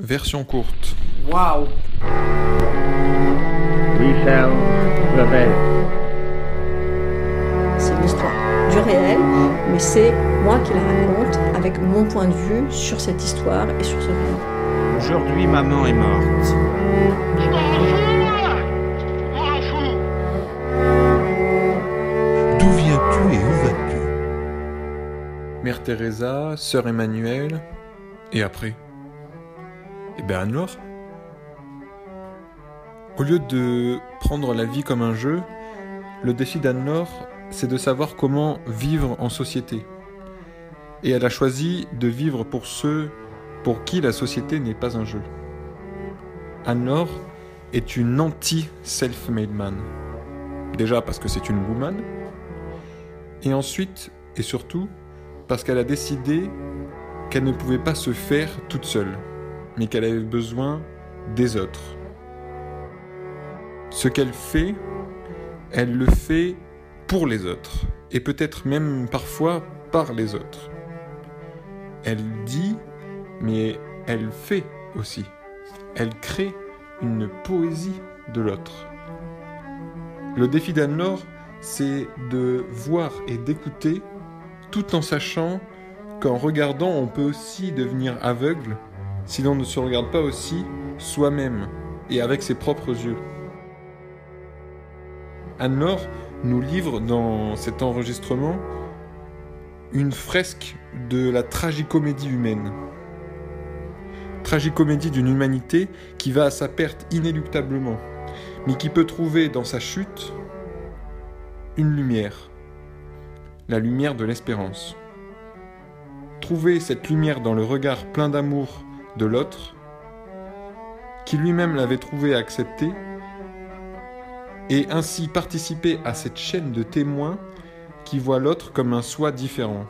Version courte. Waouh We shall prevail. C'est une histoire du réel, mais c'est moi qui la raconte avec mon point de vue sur cette histoire et sur ce réel. Aujourd'hui, maman est morte. D'où viens-tu et où vas-tu? Mère Teresa, Sœur Emmanuel, et après? Anne-Laure Au lieu de prendre la vie comme un jeu, le défi d'Anne-Laure, c'est de savoir comment vivre en société. Et elle a choisi de vivre pour ceux pour qui la société n'est pas un jeu. Anne-Laure est une anti-self-made man. Déjà parce que c'est une woman, et ensuite, et surtout, parce qu'elle a décidé qu'elle ne pouvait pas se faire toute seule, mais qu'elle avait besoin des autres. Ce qu'elle fait, elle le fait pour les autres, et peut-être même parfois par les autres. Elle dit, mais elle fait aussi. Elle crée une poésie de l'autre. Le défi d'Anne-Laure, c'est de voir et d'écouter tout en sachant qu'en regardant, on peut aussi devenir aveugle si l'on ne se regarde pas aussi soi-même et avec ses propres yeux. Anne-Laure nous livre dans cet enregistrement une fresque de la tragicomédie humaine. Tragicomédie d'une humanité qui va à sa perte inéluctablement, mais qui peut trouver dans sa chute une lumière, la lumière de l'espérance. Trouver cette lumière dans le regard plein d'amour de l'autre, qui lui-même l'avait trouvé accepté, et ainsi participer à cette chaîne de témoins qui voient l'autre comme un soi différent.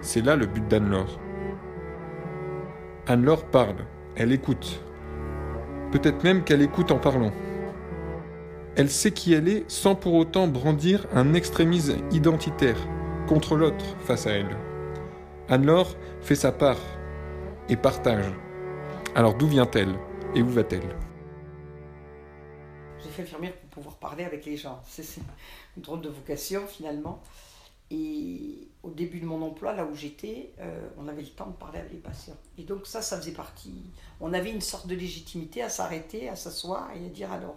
C'est là le but d'Anne-Laure. Anne-Laure parle, elle écoute. Peut-être même qu'elle écoute en parlant. Elle sait qui elle est sans pour autant brandir un extrémisme identitaire contre l'autre face à elle. Anne-Laure fait sa part et partage. Alors d'où vient-elle et où va-t-elle? J'ai fait infirmière pour pouvoir parler avec les gens. C'est une drôle de vocation finalement. Et au début de mon emploi, là où j'étais, euh, on avait le temps de parler avec les patients. Et donc ça, ça faisait partie. On avait une sorte de légitimité à s'arrêter, à s'asseoir et à dire alors,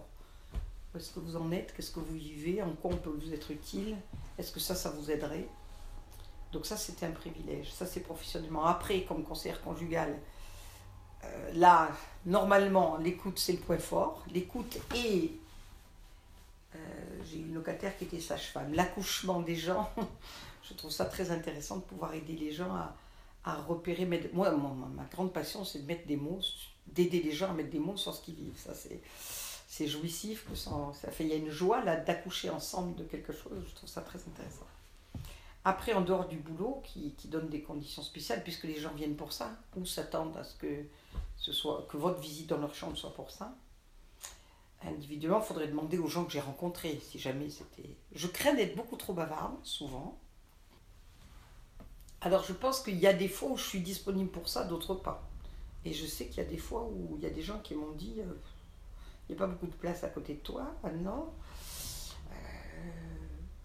où est-ce que vous en êtes? Qu'est-ce que vous vivez? En quoi on peut vous être utile? Est-ce que ça, ça vous aiderait? Donc ça, c'était un privilège. Ça, c'est professionnellement. Après, comme conseillère conjugale, euh, là, normalement, l'écoute, c'est le point fort. L'écoute et euh, j'ai une locataire qui était sage-femme. L'accouchement des gens, je trouve ça très intéressant de pouvoir aider les gens à, à repérer. Moi, ma, grande passion, c'est de mettre des mots, d'aider les gens à mettre des mots sur ce qu'ils vivent. Ça, c'est, c'est jouissif. Ça fait, il y a une joie là d'accoucher ensemble de quelque chose. Je trouve ça très intéressant. Après, en dehors du boulot, qui, donne des conditions spéciales, puisque les gens viennent pour ça, ou s'attendent à ce que, votre visite dans leur chambre soit pour ça. Individuellement, il faudrait demander aux gens que j'ai rencontrés, si jamais c'était. Je crains d'être beaucoup trop bavarde, souvent. Alors, je pense qu'il y a des fois où je suis disponible pour ça, d'autres pas. Et je sais qu'il y a des fois où il y a des gens qui m'ont dit euh, il n'y a pas beaucoup de place à côté de toi, maintenant.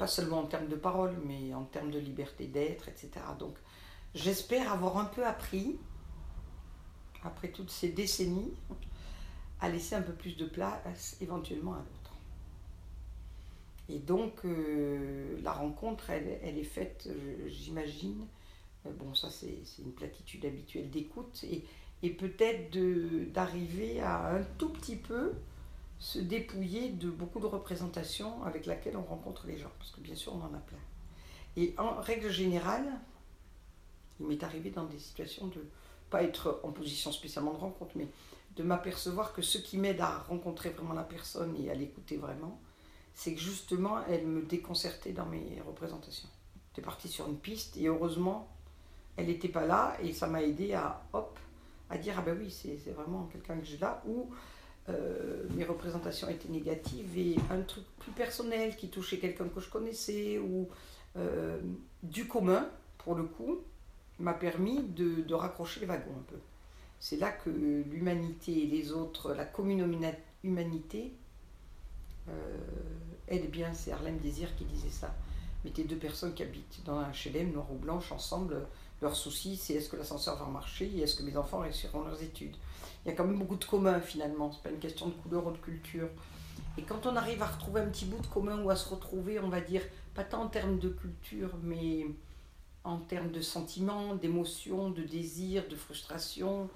Pas seulement en termes de parole, mais en termes de liberté d'être, etc. Donc, j'espère avoir un peu appris, après toutes ces décennies, à laisser un peu plus de place éventuellement à l'autre. Et donc, euh, la rencontre, elle, elle est faite, j'imagine, euh, bon, ça c'est une platitude habituelle d'écoute, et, et peut-être d'arriver à un tout petit peu se dépouiller de beaucoup de représentations avec laquelle on rencontre les gens, parce que bien sûr on en a plein. Et en règle générale, il m'est arrivé dans des situations de pas être en position spécialement de rencontre, mais de m'apercevoir que ce qui m'aide à rencontrer vraiment la personne et à l'écouter vraiment, c'est que justement elle me déconcertait dans mes représentations. J'étais partie sur une piste et heureusement elle n'était pas là et ça m'a aidé à hop à dire ah ben oui c'est vraiment quelqu'un que j'ai là ou euh, mes représentations étaient négatives et un truc plus personnel qui touchait quelqu'un que je connaissais ou euh, du commun pour le coup m'a permis de, de raccrocher les wagons un peu. C'est là que l'humanité et les autres, la commune humanité, euh, aide bien. C'est Harlem Désir qui disait ça. Mettez deux personnes qui habitent dans un HLM, noir ou blanche, ensemble. Leur souci, c'est est-ce que l'ascenseur va marcher et est-ce que mes enfants réussiront leurs études. Il y a quand même beaucoup de commun finalement. C'est pas une question de couleur ou de culture. Et quand on arrive à retrouver un petit bout de commun ou à se retrouver, on va dire, pas tant en termes de culture, mais en termes de sentiments, d'émotions, de désirs, de frustration,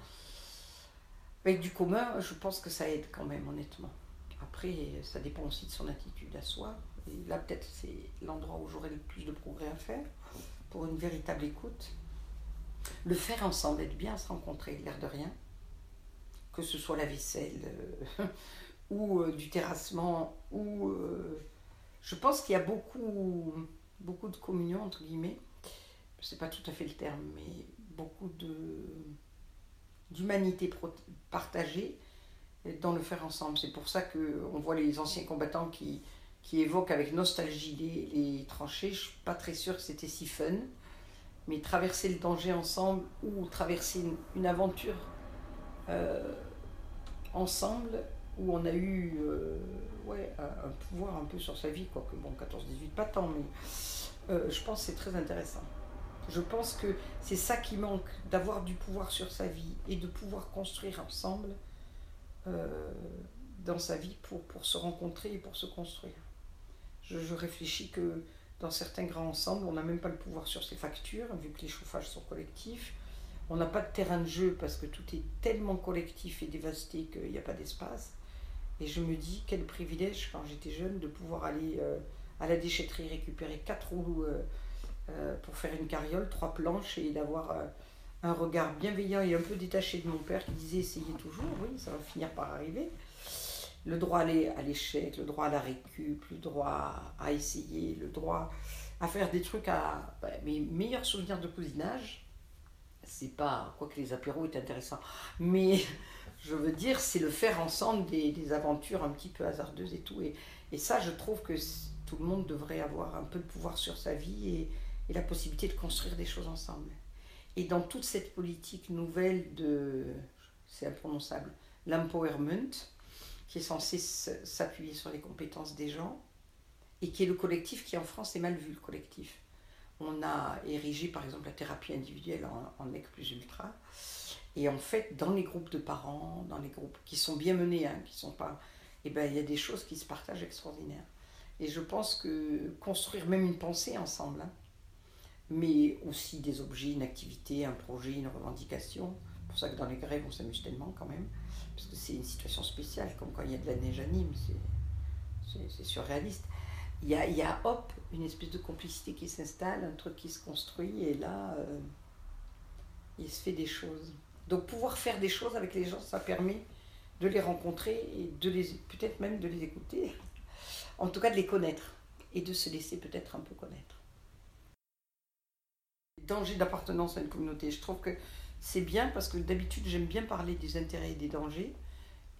avec du commun, je pense que ça aide quand même, honnêtement. Après, ça dépend aussi de son attitude à soi. Et là, peut-être, c'est l'endroit où j'aurais le plus de progrès à faire pour une véritable écoute. Le faire ensemble, être bien à se rencontrer, l'air de rien. Que ce soit la vaisselle euh, ou euh, du terrassement, ou. Euh, je pense qu'il y a beaucoup, beaucoup de communion, entre guillemets. C'est pas tout à fait le terme, mais beaucoup d'humanité partagée dans le faire ensemble. C'est pour ça qu'on voit les anciens combattants qui, qui évoquent avec nostalgie les, les tranchées. Je suis pas très sûre que c'était si fun mais traverser le danger ensemble ou traverser une, aventure euh, ensemble où on a eu euh, ouais, un, pouvoir un peu sur sa vie, quoique bon, 14-18 pas tant, mais euh, je pense que c'est très intéressant. Je pense que c'est ça qui manque, d'avoir du pouvoir sur sa vie et de pouvoir construire ensemble dans sa vie pour, pour se rencontrer et pour se construire. Je, je réfléchis que dans certains grands ensembles, on n'a même pas le pouvoir sur ses factures, vu que les chauffages sont collectifs. On n'a pas de terrain de jeu parce que tout est tellement collectif et dévasté qu'il n'y a pas d'espace. Et je me dis, quel privilège quand j'étais jeune de pouvoir aller euh, à la déchetterie récupérer quatre roues euh, euh, pour faire une carriole, trois planches et d'avoir un regard bienveillant et un peu détaché de mon père qui disait essayez toujours, oui, ça va finir par arriver le droit à l'échec, le droit à la récup, le droit à essayer, le droit à faire des trucs à. Ben, mes meilleurs souvenirs de cousinage, c'est pas. Quoique les apéros étaient intéressants, mais je veux dire, c'est le faire ensemble des, aventures un petit peu hasardeuses et tout. Et, et, ça, je trouve que tout le monde devrait avoir un peu de pouvoir sur sa vie et, et la possibilité de construire des choses ensemble. Et dans toute cette politique nouvelle de. C'est imprononçable, l'empowerment qui est censé s'appuyer sur les compétences des gens, et qui est le collectif qui en France est mal vu, le collectif. On a érigé par exemple la thérapie individuelle en, en plus ultra, et en fait dans les groupes de parents, dans les groupes qui sont bien menés, hein, qui sont pas, et eh ben il y a des choses qui se partagent extraordinaires. Et je pense que construire même une pensée ensemble, hein, mais aussi des objets, une activité, un projet, une revendication. Pour ça que dans les grèves, on s'amuse tellement quand même parce que c'est une situation spéciale, comme quand il y a de la neige à Nîmes, c'est surréaliste. Il y, a, il y a, hop, une espèce de complicité qui s'installe, un truc qui se construit, et là, euh, il se fait des choses. Donc pouvoir faire des choses avec les gens, ça permet de les rencontrer et de les peut-être même de les écouter, en tout cas de les connaître et de se laisser peut-être un peu connaître. Danger d'appartenance à une communauté. Je trouve que c'est bien parce que d'habitude j'aime bien parler des intérêts et des dangers.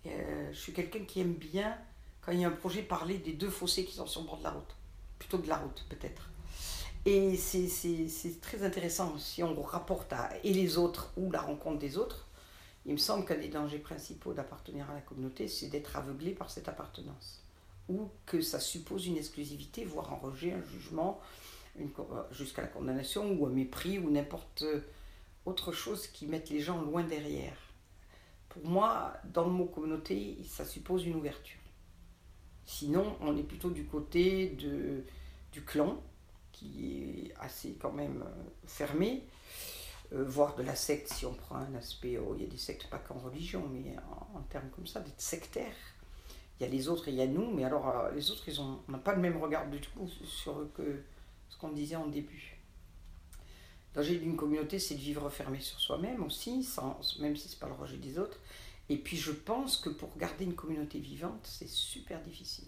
Euh, je suis quelqu'un qui aime bien, quand il y a un projet, parler des deux fossés qui sont sur le bord de la route, plutôt de la route peut-être. Et c'est très intéressant si on rapporte à et les autres ou la rencontre des autres. Il me semble qu'un des dangers principaux d'appartenir à la communauté, c'est d'être aveuglé par cette appartenance. Ou que ça suppose une exclusivité, voire un rejet, un jugement, jusqu'à la condamnation, ou un mépris, ou n'importe autre chose qui mette les gens loin derrière. Pour moi, dans le mot communauté, ça suppose une ouverture. Sinon, on est plutôt du côté de, du clan, qui est assez quand même euh, fermé, euh, voire de la secte, si on prend un aspect, oh, il y a des sectes pas qu'en religion, mais en, termes comme ça, d'être sectaire. Il y a les autres et il y a nous, mais alors euh, les autres, ils ont, on n'a pas le même regard du tout sur ce qu'on disait en début danger d'une communauté, c'est de vivre fermé sur soi-même aussi, même si ce n'est pas le rejet des autres. Et puis je pense que pour garder une communauté vivante, c'est super difficile.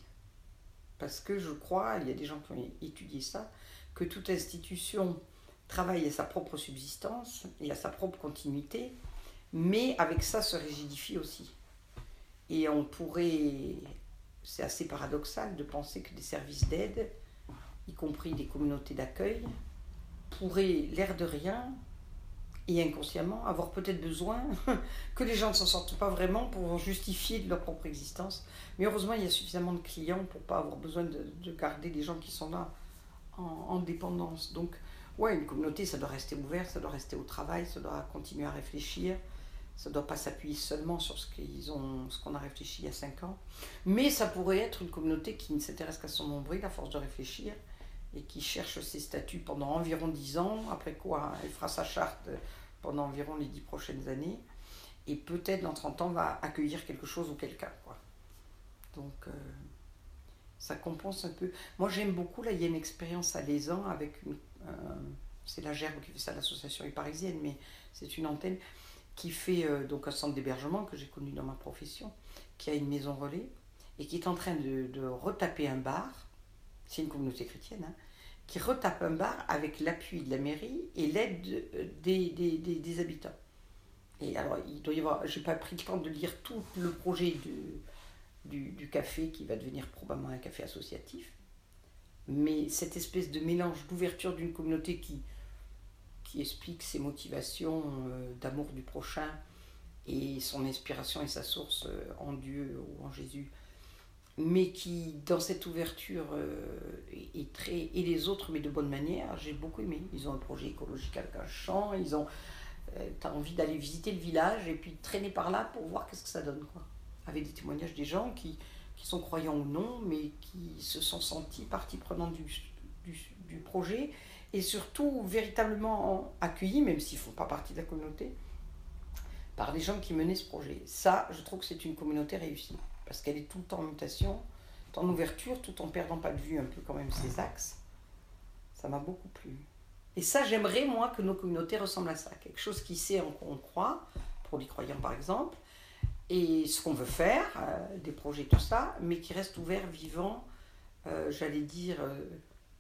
Parce que je crois, il y a des gens qui ont étudié ça, que toute institution travaille à sa propre subsistance et à sa propre continuité, mais avec ça se rigidifie aussi. Et on pourrait, c'est assez paradoxal de penser que des services d'aide, y compris des communautés d'accueil, pourrait, l'air de rien, et inconsciemment avoir peut-être besoin que les gens ne s'en sortent pas vraiment pour justifier de leur propre existence. Mais heureusement, il y a suffisamment de clients pour pas avoir besoin de, de garder les gens qui sont là en, en, dépendance. Donc, ouais, une communauté, ça doit rester ouvert, ça doit rester au travail, ça doit continuer à réfléchir. Ça ne doit pas s'appuyer seulement sur ce qu'ils ont, ce qu'on a réfléchi il y a cinq ans. Mais ça pourrait être une communauté qui ne s'intéresse qu'à son nombril à force de réfléchir et qui cherche ses statuts pendant environ dix ans, après quoi elle fera sa charte pendant environ les dix prochaines années, et peut-être dans 30 ans va accueillir quelque chose ou quelqu'un. Donc euh, ça compense un peu. Moi j'aime beaucoup, là il y a une expérience à Lézan avec une... Euh, c'est la Gerbe qui fait ça, l'association est parisienne, mais c'est une antenne qui fait euh, donc un centre d'hébergement que j'ai connu dans ma profession, qui a une maison relais, et qui est en train de retaper un bar, c'est une communauté chrétienne, hein, qui retape un bar avec l'appui de la mairie et l'aide des, des, des, des, habitants. Et alors, il doit y avoir, j'ai pas pris le temps de lire tout le projet du, du, café qui va devenir probablement un café associatif, mais cette espèce de mélange d'ouverture d'une communauté qui, qui explique ses motivations euh, d'amour du prochain et son inspiration et sa source euh, en Dieu ou en Jésus, mais qui, dans cette ouverture, euh, est très. et les autres, mais de bonne manière, j'ai beaucoup aimé. Ils ont un projet écologique avec un champ, ils ont. tu as envie d'aller visiter le village et puis traîner par là pour voir qu'est-ce que ça donne, quoi. Avec des témoignages des gens qui, qui sont croyants ou non, mais qui se sont sentis partie prenante du, du, du projet et surtout véritablement accueillis, même s'ils ne font pas partie de la communauté, par les gens qui menaient ce projet. Ça, je trouve que c'est une communauté réussie, parce qu'elle est tout le temps en mutation, tout en ouverture, tout en perdant pas de vue un peu quand même ses axes. Ça m'a beaucoup plu. Et ça, j'aimerais, moi, que nos communautés ressemblent à ça. Quelque chose qui sait en quoi on croit, pour les croyants par exemple, et ce qu'on veut faire, euh, des projets, tout ça, mais qui reste ouvert, vivant, euh, j'allais dire... Euh,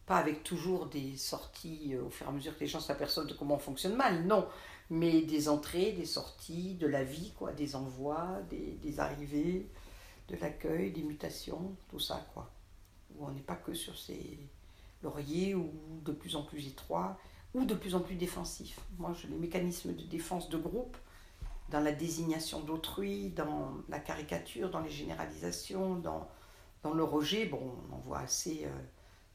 pas avec toujours des sorties au fur et à mesure que les gens s'aperçoivent de comment on fonctionne mal, non, mais des entrées, des sorties, de la vie, quoi, des envois, des, des arrivées, de l'accueil, des mutations, tout ça, quoi. On n'est pas que sur ces lauriers ou de plus en plus étroits ou de plus en plus défensifs. Moi, les mécanismes de défense de groupe dans la désignation d'autrui, dans la caricature, dans les généralisations, dans, le rejet. Bon, on en voit assez. Euh,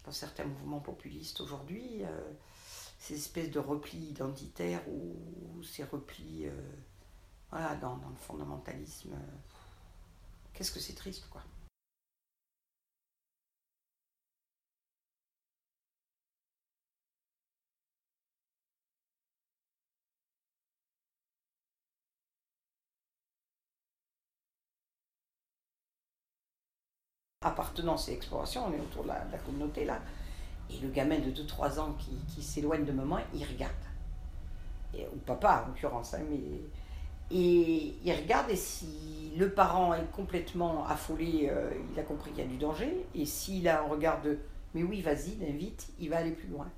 dans certains mouvements populistes aujourd'hui, euh, ces espèces de replis identitaires ou ces replis euh, dans, le fondamentalisme. Qu'est-ce que c'est triste, quoi. appartenance et exploration, on est autour de la, communauté là. Et le gamin de 2-3 ans qui, s'éloigne de maman, il regarde. Ou papa en l'occurrence, hein, mais. Et il regarde et si le parent est complètement affolé, euh, il a compris qu'il y a du danger. Et s'il a un regard de mais oui, vas-y, l'invite, il va aller plus loin.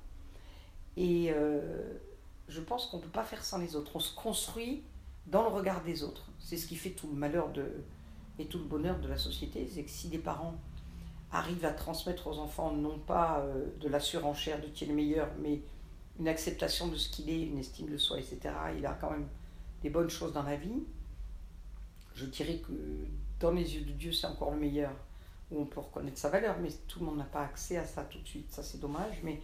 Et euh, je pense qu'on ne peut pas faire sans les autres. On se construit dans le regard des autres. C'est ce qui fait tout le malheur de, et tout le bonheur de la société, c'est que si les parents arrivent à transmettre aux enfants non pas euh, de la surenchère de qui est le meilleur, mais une acceptation de ce qu'il est, une estime de soi, etc., il a quand même des bonnes choses dans la vie. Je dirais que dans les yeux de Dieu, c'est encore le meilleur, où on peut reconnaître sa valeur, mais tout le monde n'a pas accès à ça tout de suite, ça c'est dommage, mais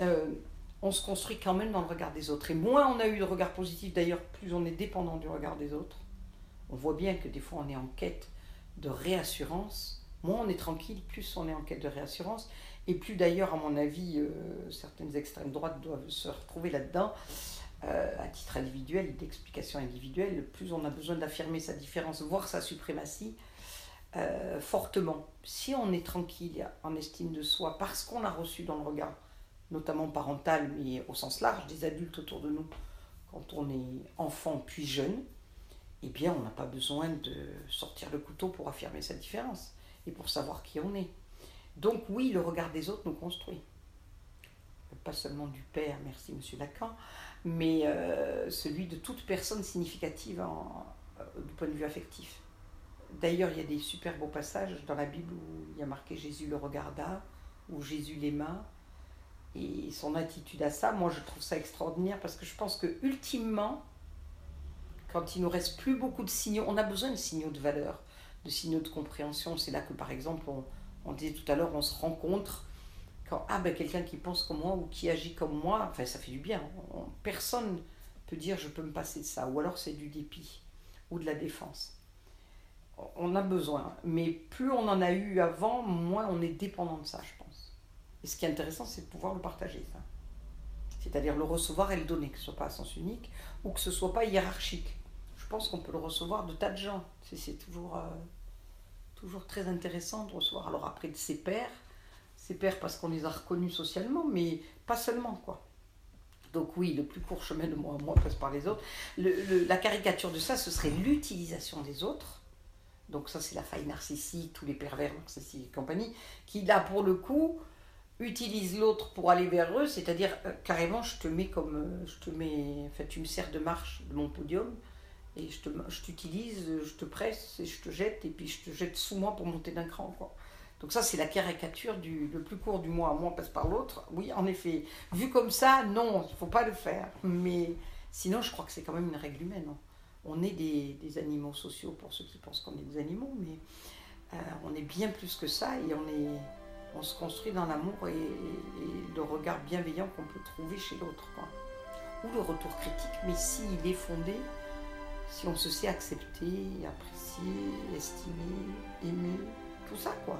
euh, on se construit quand même dans le regard des autres. Et moins on a eu de regard positif, d'ailleurs, plus on est dépendant du regard des autres on voit bien que des fois on est en quête de réassurance. Moins on est tranquille, plus on est en quête de réassurance. Et plus d'ailleurs, à mon avis, euh, certaines extrêmes droites doivent se retrouver là-dedans, à titre individuel, d'explication individuelle. Plus on a besoin d'affirmer sa différence, voire sa suprématie, euh, fortement. Si on est tranquille, en estime de soi, parce qu'on a reçu dans le regard, notamment parental, mais au sens large, des adultes autour de nous, quand on est enfant puis jeune, eh bien, on n'a pas besoin de sortir le couteau pour affirmer sa différence et pour savoir qui on est. Donc oui, le regard des autres nous construit. Pas seulement du père, merci Monsieur Lacan, mais euh, celui de toute personne significative en, euh, du point de vue affectif. D'ailleurs, il y a des super beaux passages dans la Bible où il y a marqué Jésus le regarda, ou Jésus l'aima, Et son attitude à ça, moi je trouve ça extraordinaire parce que je pense que ultimement, quand il nous reste plus beaucoup de signaux, on a besoin de signaux de valeur, de signaux de compréhension. C'est là que par exemple, on, on disait tout à l'heure, on se rencontre quand ah ben quelqu'un qui pense comme moi ou qui agit comme moi, enfin ça fait du bien. On- personne peut dire je peux me passer de ça, ou alors c'est du dépit ou de la défense. On a besoin, mais plus on en a eu avant, moins on est dépendant de ça, je pense. Et ce qui est intéressant, c'est de pouvoir le partager, ça. C'est-à-dire le recevoir et le donner, que ce soit pas à sens unique ou que ce soit pas hiérarchique. Je pense qu'on peut le recevoir de tas de gens. C'est- C'est toujours, euh, toujours très intéressant de recevoir. Alors après de ses pairs, ses pairs parce qu'on les a reconnus socialement, mais pas seulement, quoi. Donc oui, le plus court chemin de moi à moi passe par les autres. La caricature de ça, ce serait l'utilisation des autres. Donc ça, c'est la faille narcissique, tous les pervers narcissiques et compagnie, qui là, pour le coup, utilisent l'autre pour aller vers eux, c'est-à-dire euh, carrément, je te mets comme, euh, je te mets, enfin, tu me sers de marche de mon podium, et je te, je t'utilise, je te presse, et je te jette, et puis je te jette sous moi pour monter d'un cran, quoi. Donc ça, c'est la caricature du le plus court du moi à moi passe par l'autre. Oui, en effet. Vu comme ça, non, il ne faut pas le faire. Mais sinon, je crois que c'est quand même une règle humaine. hein. On est des, des animaux sociaux pour ceux qui pensent qu'on est des animaux, mais euh, on est bien plus que ça et on, est, on se construit dans l'amour et, le regard bienveillant qu'on peut trouver chez l'autre. Ou le retour critique, mais s'il est fondé, si on se sait accepter, apprécier, estimer, aimer, tout ça quoi.